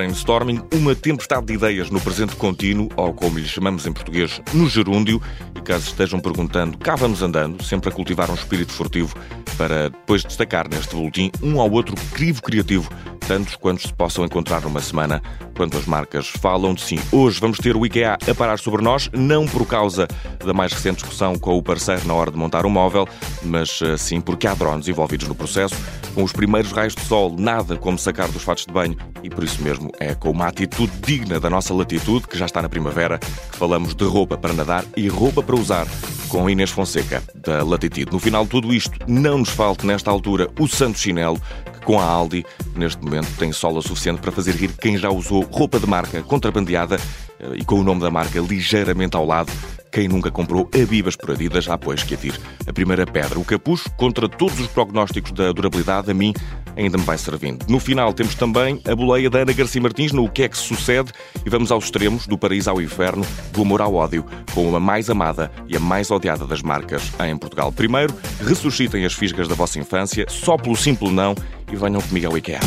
brainstorming, uma tempestade de ideias no presente contínuo, ou como lhe chamamos em português, no gerúndio. E caso estejam perguntando, cá vamos andando, sempre a cultivar um espírito furtivo para depois destacar neste boletim um ao outro crivo criativo tantos quantos se possam encontrar numa semana, quando as marcas falam de si. Hoje vamos ter o IKEA a parar sobre nós, não por causa da mais recente discussão com o parceiro na hora de montar um móvel, mas eh, sim porque há drones envolvidos no processo. Com os primeiros raios de sol, nada como sacar dos fatos de banho, e por isso mesmo é com uma atitude digna da nossa latitude, que já está na primavera, que falamos de roupa para nadar e roupa para usar com Inês Fonseca, da Latitude. No final de tudo isto, não nos falte nesta altura o santo chinelo, que com a Aldi, neste momento, tem sola suficiente para fazer rir quem já usou roupa de marca contrabandeada eh, e com o nome da marca ligeiramente ao lado, quem nunca comprou Abibas por Adidas, há pois que atire a primeira pedra. O capuz, contra todos os prognósticos da durabilidade, a mim ainda me vai servindo. No final temos também a boleia da Ana Garcia Martins no O que é que sucede e vamos aos extremos, do paraíso ao inferno, do amor ao ódio, com a mais amada e a mais odiada das marcas em Portugal. Primeiro, ressuscitem as fisgas da vossa infância, só pelo simples não, e venham comigo ao IKEA.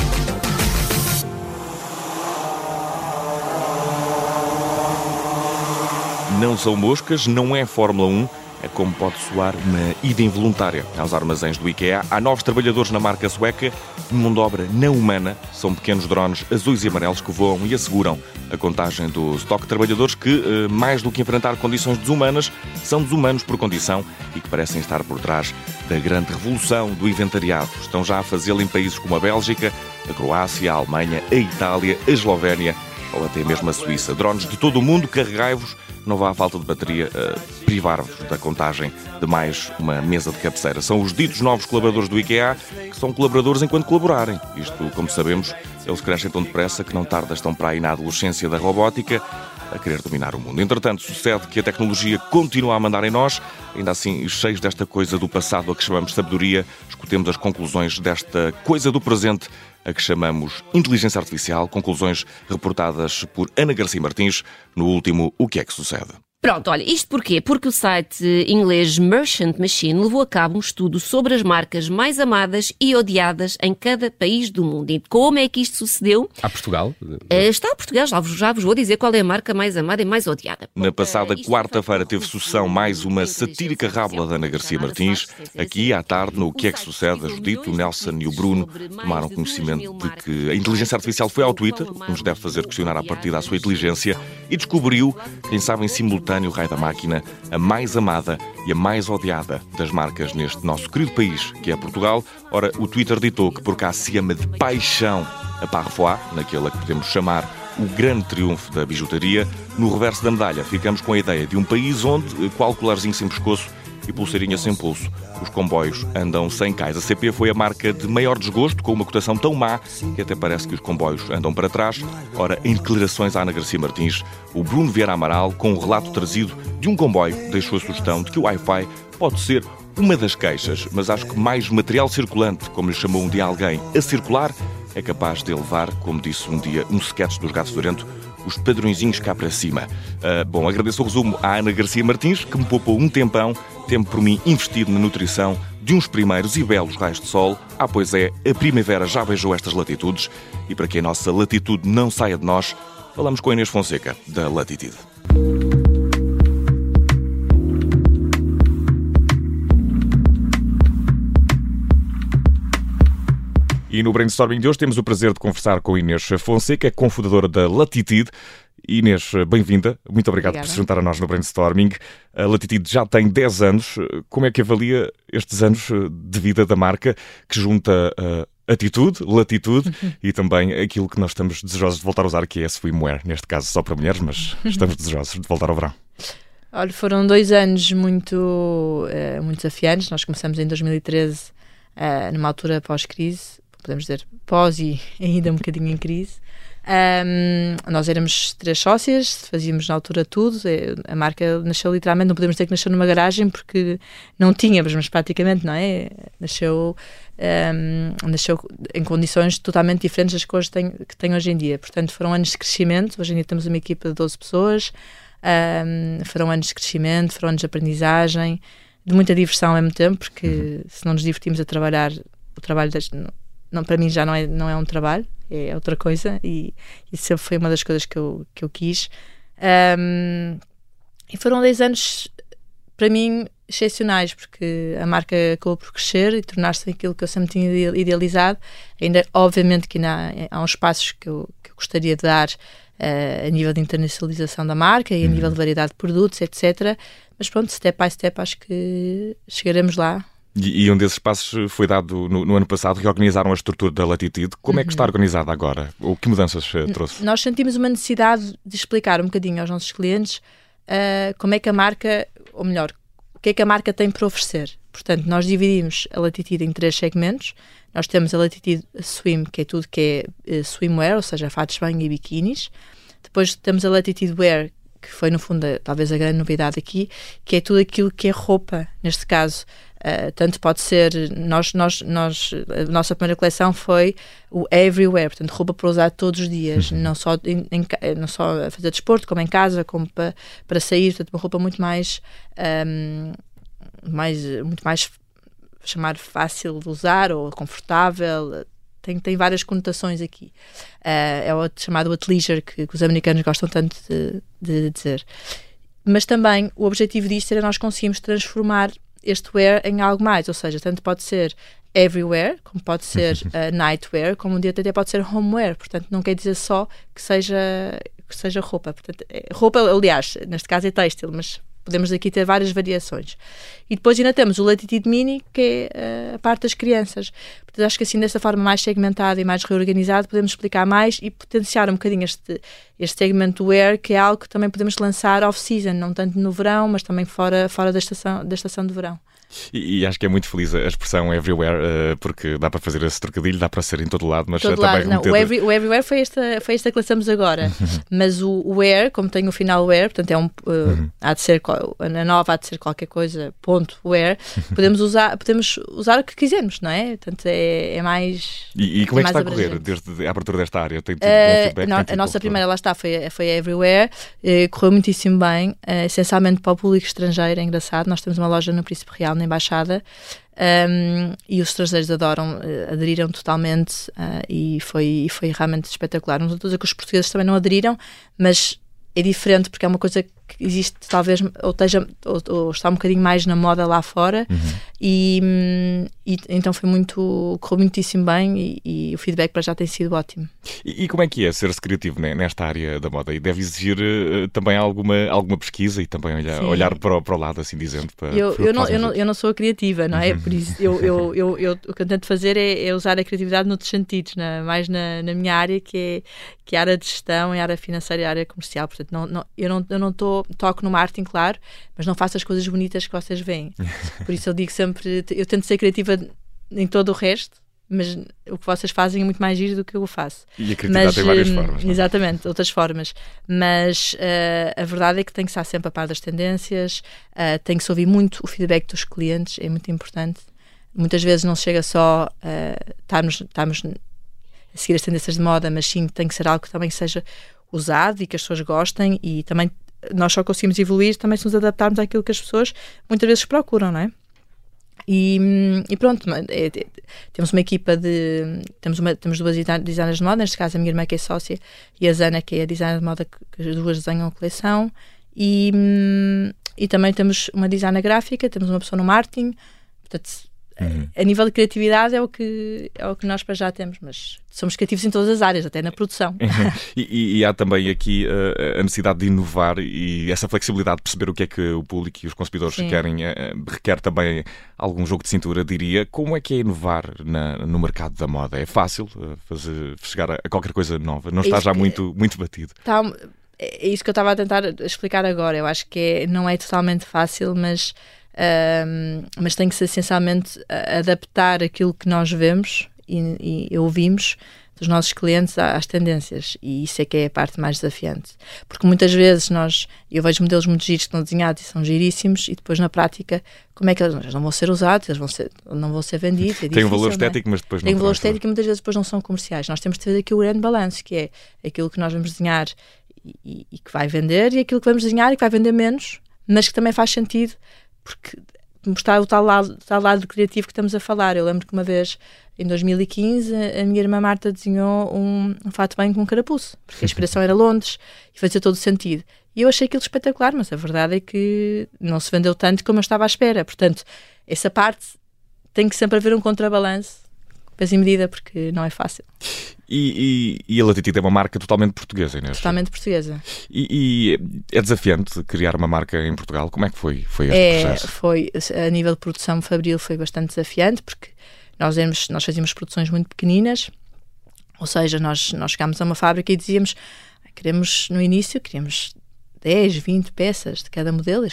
Não são moscas, não é Fórmula 1, é como pode soar uma ida involuntária aos armazéns do IKEA. Há novos trabalhadores na marca sueca, mão de obra não humana, são pequenos drones azuis e amarelos que voam e asseguram a contagem do estoque de trabalhadores que, eh, mais do que enfrentar condições desumanas, são desumanos por condição e que parecem estar por trás da grande revolução do inventariado. Estão já a fazê-lo em países como a Bélgica, a Croácia, a Alemanha, a Itália, a Eslovénia ou até mesmo a Suíça. Drones de todo o mundo, carregai-vos não vá à falta de bateria uh, privar-vos da contagem de mais uma mesa de cabeceira. São os ditos novos colaboradores do IKEA que são colaboradores enquanto colaborarem. Isto, como sabemos, eles crescem tão depressa que não tarda estão para aí na adolescência da robótica a querer dominar o mundo. Entretanto, sucede que a tecnologia continua a mandar em nós, ainda assim, cheios desta coisa do passado a que chamamos sabedoria, escutemos as conclusões desta coisa do presente a que chamamos inteligência artificial, conclusões reportadas por Ana Garcia Martins no último O que é que sucede? Pronto, olha, isto porquê? Porque o site inglês Merchant Machine levou a cabo um estudo sobre as marcas mais amadas e odiadas em cada país do mundo. E como é que isto sucedeu? A Portugal? Eh, está a Portugal, já vos, já vos vou dizer qual é a marca mais amada e mais odiada. Na passada quarta-feira teve sucessão mais uma satírica rábula da Ana Garcia Martins. Aqui, à tarde, no Que é que sucede, a Judito, o Nelson e o Bruno tomaram conhecimento de que a inteligência artificial foi ao Twitter, que nos deve fazer questionar a partir da sua inteligência, e descobriu, quem sabe em simultâneo, o Raio da Máquina, a mais amada e a mais odiada das marcas neste nosso querido país, que é Portugal. Ora, o Twitter ditou que por cá se ama de paixão a Parfois, naquela que podemos chamar o grande triunfo da bijutaria. No reverso da medalha, ficamos com a ideia de um país onde, qual colarzinho sem pescoço e pulseirinha sem pulso, os comboios andam sem cais. A CP foi a marca de maior desgosto, com uma cotação tão má que até parece que os comboios andam para trás. Ora, em declarações à Ana Garcia Martins, o Bruno Vieira Amaral, com um relato trazido de um comboio, deixou a sugestão de que o Wi-Fi pode ser uma das queixas, mas acho que mais material circulante, como lhe chamou um dia alguém, a circular, é capaz de levar, como disse um dia um sketch dos Gatos Durento, os padrõezinhos cá para cima. Uh, bom, agradeço o resumo à Ana Garcia Martins, que me poupou um tempão, tempo por mim investido na nutrição de uns primeiros e belos raios de sol. Ah, pois é, a primavera já beijou estas latitudes e para que a nossa latitude não saia de nós, falamos com a Inês Fonseca, da Latitude. E no brainstorming de hoje temos o prazer de conversar com Inês Fonseca, cofundadora da Latitude. Inês, bem-vinda. Muito obrigado Obrigada. por se juntar a nós no brainstorming. A Latitude já tem 10 anos. Como é que avalia estes anos de vida da marca que junta uh, atitude, latitude uhum. e também aquilo que nós estamos desejosos de voltar a usar, que é a swimwear, neste caso só para mulheres, mas estamos desejosos de voltar ao verão. Olha, foram dois anos muito, uh, muito desafiantes. Nós começamos em 2013, uh, eh, numa altura pós-crise, podemos dizer pós e ainda um bocadinho em crise. Um, nós éramos três sócias, fazíamos na altura tudo. É, a marca nasceu literalmente, não podemos dizer que nasceu numa garagem porque não tínhamos, mas praticamente, não é? Nasceu, um, nasceu em condições totalmente diferentes das coisas que tem, que tem hoje em dia. Portanto, foram anos de crescimento. Hoje em dia temos uma equipa de 12 pessoas. Um, foram anos de crescimento, foram anos de aprendizagem, de muita diversão ao mesmo tempo, porque uhum. se não nos divertimos a trabalhar, o trabalho das, não, para mim já não é, não é um trabalho, é outra coisa e isso sempre foi uma das coisas que eu, que eu quis. Um, e foram 10 anos, para mim, excepcionais, porque a marca acabou por crescer e tornar-se aquilo que eu sempre tinha idealizado. Ainda, obviamente, que ainda há, há uns passos que eu, que eu gostaria de dar uh, a nível de internacionalização da marca e a uhum. nível de variedade de produtos, etc. Mas pronto, step by step, acho que chegaremos lá. E, e um desses passos foi dado no, no, ano passado, reorganizaram a estrutura da Latitude. Como uhum. é que está uhum. organizada agora? Ou que mudanças uh, trouxe? Nós sentimos uma necessidade de explicar um bocadinho aos nossos clientes uh, como é que a marca, ou melhor, o que é que a marca tem para oferecer. Portanto, nós dividimos a Latitude em três segmentos. Nós temos a Latitude Swim, que é tudo que é uh, swimwear, ou seja, fatos banho e biquínis. Depois temos a Latitude Wear, que foi no fundo talvez a grande novidade aqui, que é tudo aquilo que é roupa, neste caso. Uh, tanto pode ser, nós, nós, nós, a nossa primeira coleção foi o everywhere, portanto, roupa para usar todos os dias, uhum. não, só em, em, não só a fazer desporto, como em casa, como para, para sair, portanto, uma roupa muito mais, um, mais, muito mais chamar fácil de usar ou confortável, tem, tem várias conotações aqui. Uh, é o chamado athleisure que, que, os americanos gostam tanto de, de, dizer. Mas também o objetivo disto era nós conseguimos transformar este wear em algo mais, ou seja, tanto pode ser everywhere, como pode ser uh, nightwear, como um dia até pode ser homeware, portanto não quer dizer só que seja, que seja roupa. Portanto, é, roupa, aliás, neste caso é têxtil, mas podemos aqui ter várias variações. E depois ainda temos o Latitude Mini, que é uh, a parte das crianças. Portanto, acho que assim, dessa forma mais segmentada e mais reorganizada, podemos explicar mais e potenciar um bocadinho este, este segmento Wear, que é algo que também podemos lançar off-season, não tanto no verão, mas também fora, fora da, estação, da estação de verão. E, e, acho que é muito feliz a expressão everywhere, uh, porque dá para fazer esse trocadilho, dá para ser em todo lado, mas todo também lado. Não, o, every, o, everywhere foi esta, foi esta que lançamos agora, mas o, o where, como tem o final where, portanto é um, uh, há de ser, na nova há de ser qualquer coisa, ponto, where, podemos usar, podemos usar o que quisermos, não é? Portanto é, é mais. E, e como é, é que está a correr desde a abertura desta área? Tem tido uh, feedback? No, a nossa primeira, lá está, foi, foi everywhere, correu muitíssimo bem, essencialmente para o público estrangeiro, é engraçado. Nós temos uma loja no Príncipe Real, na Embaixada, um, e os estrangeiros adoram, uh, aderiram totalmente uh, e, foi, e foi realmente espetacular. Não estou a dizer que os portugueses também não aderiram, mas é diferente porque é uma coisa que existe talvez ou, esteja, ou, ou está um bocadinho mais na moda lá fora. Uhum. e, e, então foi muito correu muitíssimo bem e, e, o feedback para já tem sido ótimo. E, como é que é ser-se criativo nesta área da moda? E deve exigir uh, também alguma alguma pesquisa e também olhar, olhar para, o, para o lado assim dizendo para, eu, eu, não, eu, não, eu não sou a criativa não é? Uhum. por isso eu, eu, eu, eu, o que eu tento fazer é, é usar a criatividade noutros sentidos na, mais na, na minha área que é que é a área de gestão e a área financeira e a área comercial. Portanto não, não, eu não eu não estou toco no marketing, claro, mas não faço as coisas bonitas que vocês veem. Por isso eu digo sempre, eu tento ser criativa em todo o resto, mas o que vocês fazem é muito mais giro do que eu faço. E a criatividade mas, tem várias hum, formas. Não? É? Exatamente, outras formas. Mas uh, a verdade é que tem que estar sempre a par das tendências, uh, tem que se ouvir muito o feedback dos clientes, é muito importante. Muitas vezes não chega só uh, estarmos, estarmos a seguir as tendências de moda, mas sim tem que ser algo que também seja usado e que as pessoas gostem e também nós só conseguimos evoluir também se nos adaptarmos àquilo que as pessoas muitas vezes procuram, não é? E, e, pronto, é, é, temos uma equipa de. Temos, uma, temos duas designers de moda, neste caso a minha irmã que é sócia e a Zana que é a designer de moda, que, as duas desenham a coleção. E, e também temos uma designer gráfica, temos uma pessoa no marketing. Portanto, Uhum. A nível de criatividade é o, que, é o que nós para já temos, mas somos criativos em todas as áreas, até na produção. e, e, há também aqui uh, a necessidade de inovar e essa flexibilidade de perceber o que é que o público e os consumidores Sim. querem, uh, requer também algum jogo de cintura, diria. Como é que é inovar na, no mercado da moda? É fácil uh, fazer, chegar a, a, qualquer coisa nova? Não está já muito, muito batido? Está, é isso que eu estava a tentar explicar agora. Eu acho que é, não é totalmente fácil, mas um, mas tem que ser essencialmente adaptar aquilo que nós vemos e, e ouvimos dos nossos clientes às tendências e isso é que é a parte mais desafiante porque muitas vezes nós eu vejo modelos muito giros que estão desenhados e são giríssimos e depois na prática como é que eles não vão ser usados eles vão ser, não vão ser vendidos é tem um valor é? estético é? mas depois não tem um valor estético e muitas vezes depois não são comerciais nós temos de ter aqui o grande balanço que é aquilo que nós vamos desenhar e, e, e que vai vender e aquilo que vamos desenhar e que vai vender menos mas que também faz sentido porque mostrar o tal lado, tal lado criativo que estamos a falar. Eu lembro que uma vez, em 2015, a minha irmã Marta desenhou um, um fato bem com um carapuço, porque a inspiração era Londres e fazia todo o sentido. E eu achei aquilo espetacular, mas a verdade é que não se vendeu tanto como eu estava à espera. Portanto, essa parte tem que sempre haver um contrabalanço, peso e medida, porque não é fácil. E, e, e, a Latitude é uma marca totalmente portuguesa, Inês? Totalmente portuguesa. E, e, é desafiante criar uma marca em Portugal? Como é que foi, foi este é, processo? Foi, a nível de produção fabril foi bastante desafiante, porque nós, éramos, nós fazíamos produções muito pequeninas, ou seja, nós, nós chegámos a uma fábrica e dizíamos, queremos, no início, queríamos 10, 20 peças de cada modelo,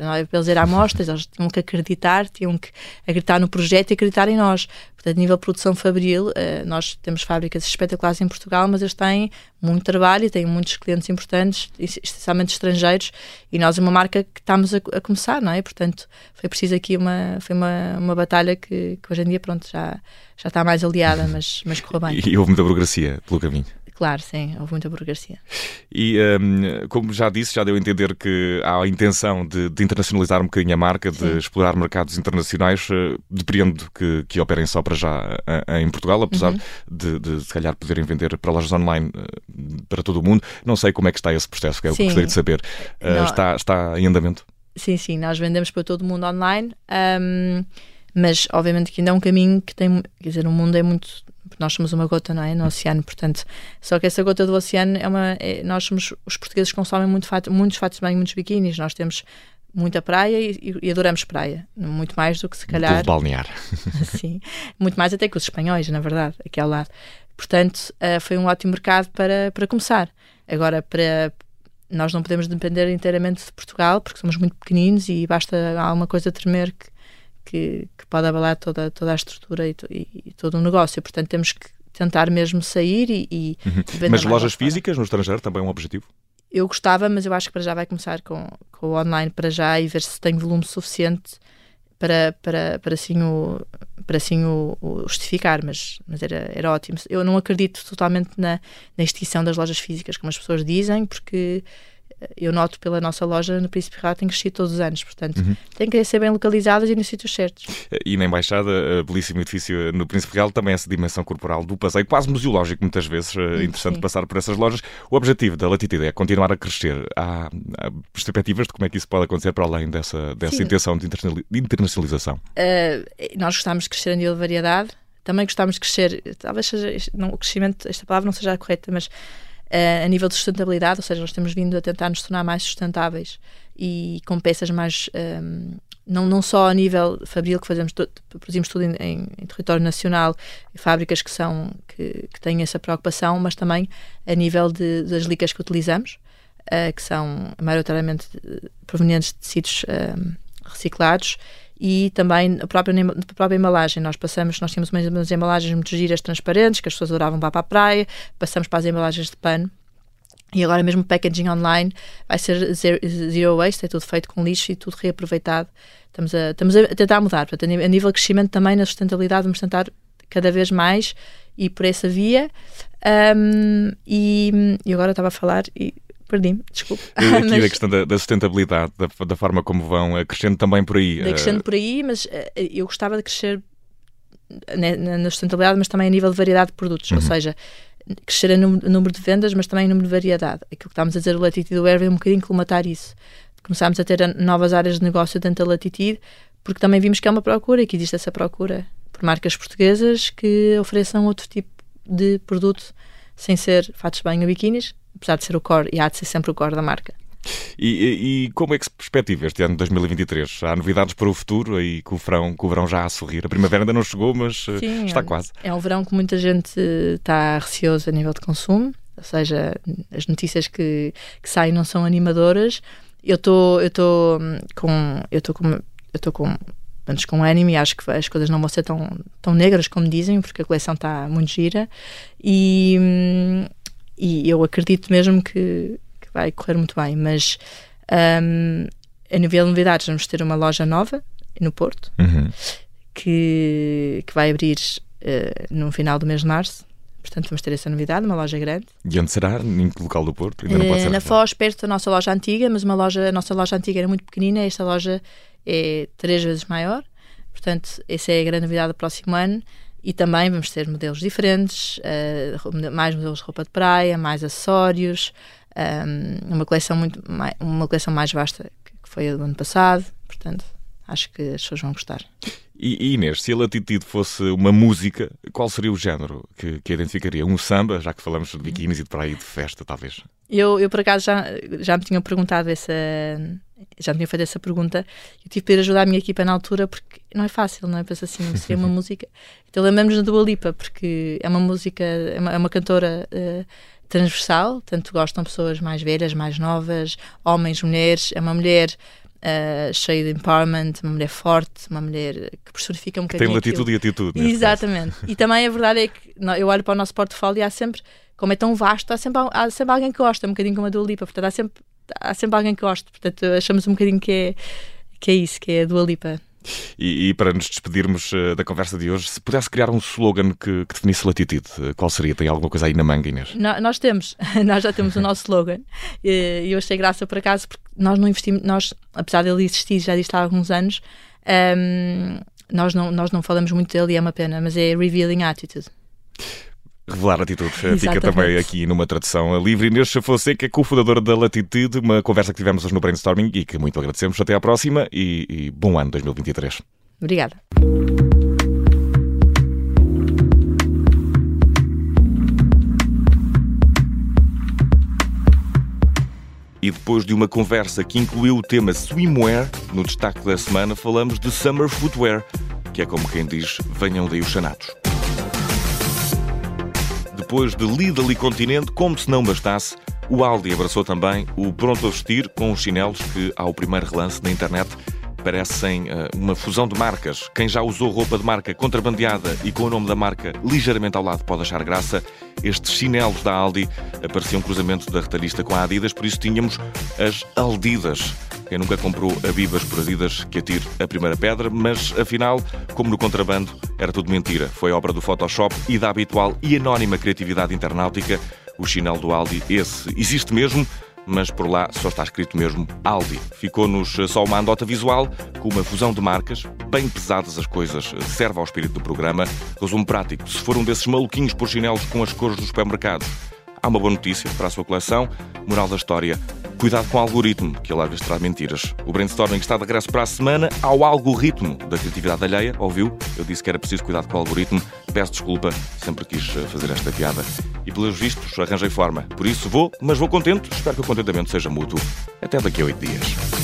para eles ir a amostras, eles tinham que acreditar, tinham que acreditar no projeto e acreditar em nós. Portanto, a nível de produção fabril, eh, nós temos fábricas espetaculares em Portugal, mas eles têm muito trabalho e têm muitos clientes importantes, essencialmente estrangeiros, e nós é uma marca que estamos a, a, começar, não é? Portanto, foi preciso aqui uma, foi uma, uma batalha que, que hoje em dia, pronto, já, já está mais aliada, mas, mas correu bem. E houve muita burocracia pelo caminho. Claro, sim, houve muita burocracia. E um, como já disse, já deu a entender que há a intenção de, de internacionalizar um bocadinho a marca, sim. de explorar mercados internacionais. Uh, depreendo que, que operem só para já uh, em Portugal, apesar uhum. de, de, se calhar, poderem vender para lojas online para todo o mundo. Não sei como é que está esse processo, que é o que gostaria de saber. Não... Está, está em andamento? Sim, sim, nós vendemos para todo o mundo online. Um, mas obviamente que ainda é um caminho que tem, quer dizer, o mundo é muito nós somos uma gota, não é? No oceano, portanto, só que essa gota do oceano é uma. É, nós somos. Os portugueses consomem muito fato, muitos fatos de banho, muitos biquínis. Nós temos muita praia e, e, adoramos praia. Muito mais do que se calhar. Muito balnear. Sim. Muito mais até que os espanhóis, na verdade, aqui ao lado. Portanto, uh, foi um ótimo mercado para, para começar. Agora, para. Nós não podemos depender inteiramente de Portugal, porque somos muito pequeninos e basta alguma coisa tremer que que, que pode abalar toda, toda a estrutura e, e, todo o negócio. Portanto, temos que tentar mesmo sair e. e uhum. Mas lojas físicas no estrangeiro também é um objetivo? Eu gostava, mas eu acho que para já vai começar com, com o online para já e ver se tem volume suficiente para, para, para assim, o, para assim o, o justificar, mas, mas era, era ótimo. Eu não acredito totalmente na, na extinção das lojas físicas, como as pessoas dizem, porque eu noto pela nossa loja no Príncipe Real tem crescido todos os anos, portanto uhum. tem que ser bem localizadas e nos sítios certos. E na Embaixada, belíssimo edifício no Príncipe Real, também essa dimensão corporal do passeio, quase museológico muitas vezes, é interessante Sim. passar por essas lojas. O objetivo da Latitude é continuar a crescer. Há, há perspectivas de como é que isso pode acontecer para além dessa, dessa intenção de internacionalização? Uh, nós gostamos de crescer a nível de variedade, também gostamos de crescer, talvez seja, não, o crescimento, esta palavra não seja a correta, mas a nível de sustentabilidade, ou seja, nós temos vindo a tentar nos tornar mais sustentáveis e com peças mais. Um, ehm, não, não só a nível fabril, que fazemos produzimos tudo em, em, em, território nacional, fábricas que são que, que, têm essa preocupação, mas também a nível de, das licas que utilizamos, uh, que são maioritariamente eh, provenientes de tecidos uh, reciclados e também a própria, a própria embalagem. Nós passamos, nós tínhamos umas embalagens muito giras, transparentes, que as pessoas adoravam para a praia, passamos para as embalagens de pano. E agora mesmo o packaging online vai ser zero, waste, é tudo feito com lixo e tudo reaproveitado. Estamos a, estamos a tentar mudar. Portanto, a nível de crescimento também na sustentabilidade vamos tentar cada vez mais ir por essa via. Um, e, e agora estava a falar e perdi-me, desculpe. Aqui mas... a questão da, da sustentabilidade, da, da, forma como vão eh, crescendo também por aí. Da crescendo eh, por aí, mas eh, eu gostava de crescer na, na sustentabilidade, mas também a nível de variedade de produtos, uhum. ou seja, crescer em número de vendas, mas também em número de variedade. Aquilo que estávamos a dizer, o Latitude Air veio um bocadinho colmatar isso. Começámos a ter novas áreas de negócio dentro da Latitude, porque também vimos que há uma procura e que existe essa procura por marcas portuguesas que ofereçam outro tipo de produto sem ser fatos de banho ou biquínis, apesar de ser o core, e há de ser sempre o core da marca. E, e, e, como é que se perspectiva este ano de 2023? Há novidades para o futuro aí com o verão, com o verão já a sorrir? A primavera ainda não chegou, mas eh, Sim, está é, quase. É um verão que muita gente está receoso a nível de consumo, ou seja, as notícias que, que saem não são animadoras. Eu estou eu tô com eu estou com eu estou com antes com anime acho que as coisas não vão ser tão, tão negras como dizem, porque a coleção está muito gira e hum, e eu acredito mesmo que, que vai correr muito bem. Mas um, a nível de novidades, vamos ter uma loja nova no Porto uhum. que, que vai abrir uh, no final do mês de março. Portanto, vamos ter essa novidade, uma loja grande. E onde será? Em que local do Porto? Ainda não pode Eh, ser na. Foz, perto da nossa loja antiga, mas uma loja, a nossa loja antiga era muito pequenina, esta loja é três vezes maior. Portanto, essa é a grande novidade do próximo ano. E também vamos ter modelos diferentes, eh, mais modelos de roupa de praia, mais acessórios, um, uma coleção muito mai- uma coleção mais vasta que foi a do ano passado. Portanto, acho que as pessoas vão gostar. E, Inês, se a Latitude fosse uma música, qual seria o género que, que identificaria? Um samba, já que falamos de biquínis e de praia e de festa, talvez? Eu, eu por acaso, já, já me tinham perguntado essa. Já me tinham feito essa pergunta. Eu tive que pedir ajuda à minha equipa na altura porque não é fácil, não é? Penso assim, seria uma música. Então lembramos da Dua Lipa, porque é uma música, é uma, é uma cantora eh, transversal, tanto gostam pessoas mais velhas, mais novas, homens, mulheres. É uma mulher eh, cheia de empowerment, uma mulher forte, uma mulher que personifica um Tem bocadinho. aquilo. latitude e atitude. Exatamente. E também a verdade é que eu olho para o nosso portfólio e há sempre, como é tão vasto, há sempre, há sempre alguém que gosta, um bocadinho como a Dua Lipa. Portanto, há sempre, há sempre alguém que gosta. Portanto, achamos um bocadinho que é, que é isso, que é a Dua Lipa. E, e para nos despedirmos eh, da conversa de hoje, se pudesse criar um slogan que, que definisse Latitude, eh, qual seria? Tem alguma coisa aí na manga, Inês? No- Nós temos, nós já temos o nosso slogan e eu achei graça por acaso porque nós não investimos, nós, apesar dele existir, já existe há alguns anos, ahm, nós, não, nós não falamos muito dele e é uma pena, mas é Revealing Attitude. Revelar atitude. Fica Exatamente. também aqui numa tradução livre. Inês Fonseca, cofundadora da Latitude, uma conversa que tivemos hoje no Brainstorming e que muito agradecemos. Até à próxima e, e bom ano 2023. Obrigada. E depois de uma conversa que incluiu o tema swimwear, no destaque da semana falamos de summer footwear, que é como quem diz, venham daí os chanatos. Depois de Lidl e Continente, como se não bastasse, o Aldi abraçou também o pronto a vestir com os chinelos que, ao primeiro relance na internet, parecem eh, uma fusão de marcas. Quem já usou roupa de marca contrabandeada e com o nome da marca ligeiramente ao lado pode achar graça. Estes chinelos da Aldi apareciam um cruzamento da retalhista com a Adidas, por isso tínhamos as Aldidas. Quem nunca comprou Abibas por Adidas que atire a primeira pedra, mas afinal, como no contrabando, era tudo mentira. Foi obra do Photoshop e da habitual e anónima criatividade internautica. O chinelo do Aldi, esse existe mesmo, mas por lá só está escrito mesmo Aldi. Ficou-nos só uma andota visual, com uma fusão de marcas, bem pesadas as coisas, serve ao espírito do programa. Resumo prático: se for um desses maluquinhos por chinelos com as cores dos supermercados, há uma boa notícia para a sua coleção. Moral da história: cuidado com o algoritmo, que ele às vezes traz mentiras. O brainstorming está de regresso para a semana ao algoritmo da criatividade alheia. Ouviu? Eu disse que era preciso cuidado com o algoritmo. Peço desculpa, sempre quis eh, fazer esta piada. E pelos vistos, arranjei forma. Por isso vou, mas vou contente. Espero que o contentamento seja mútuo. Até daqui a oito dias.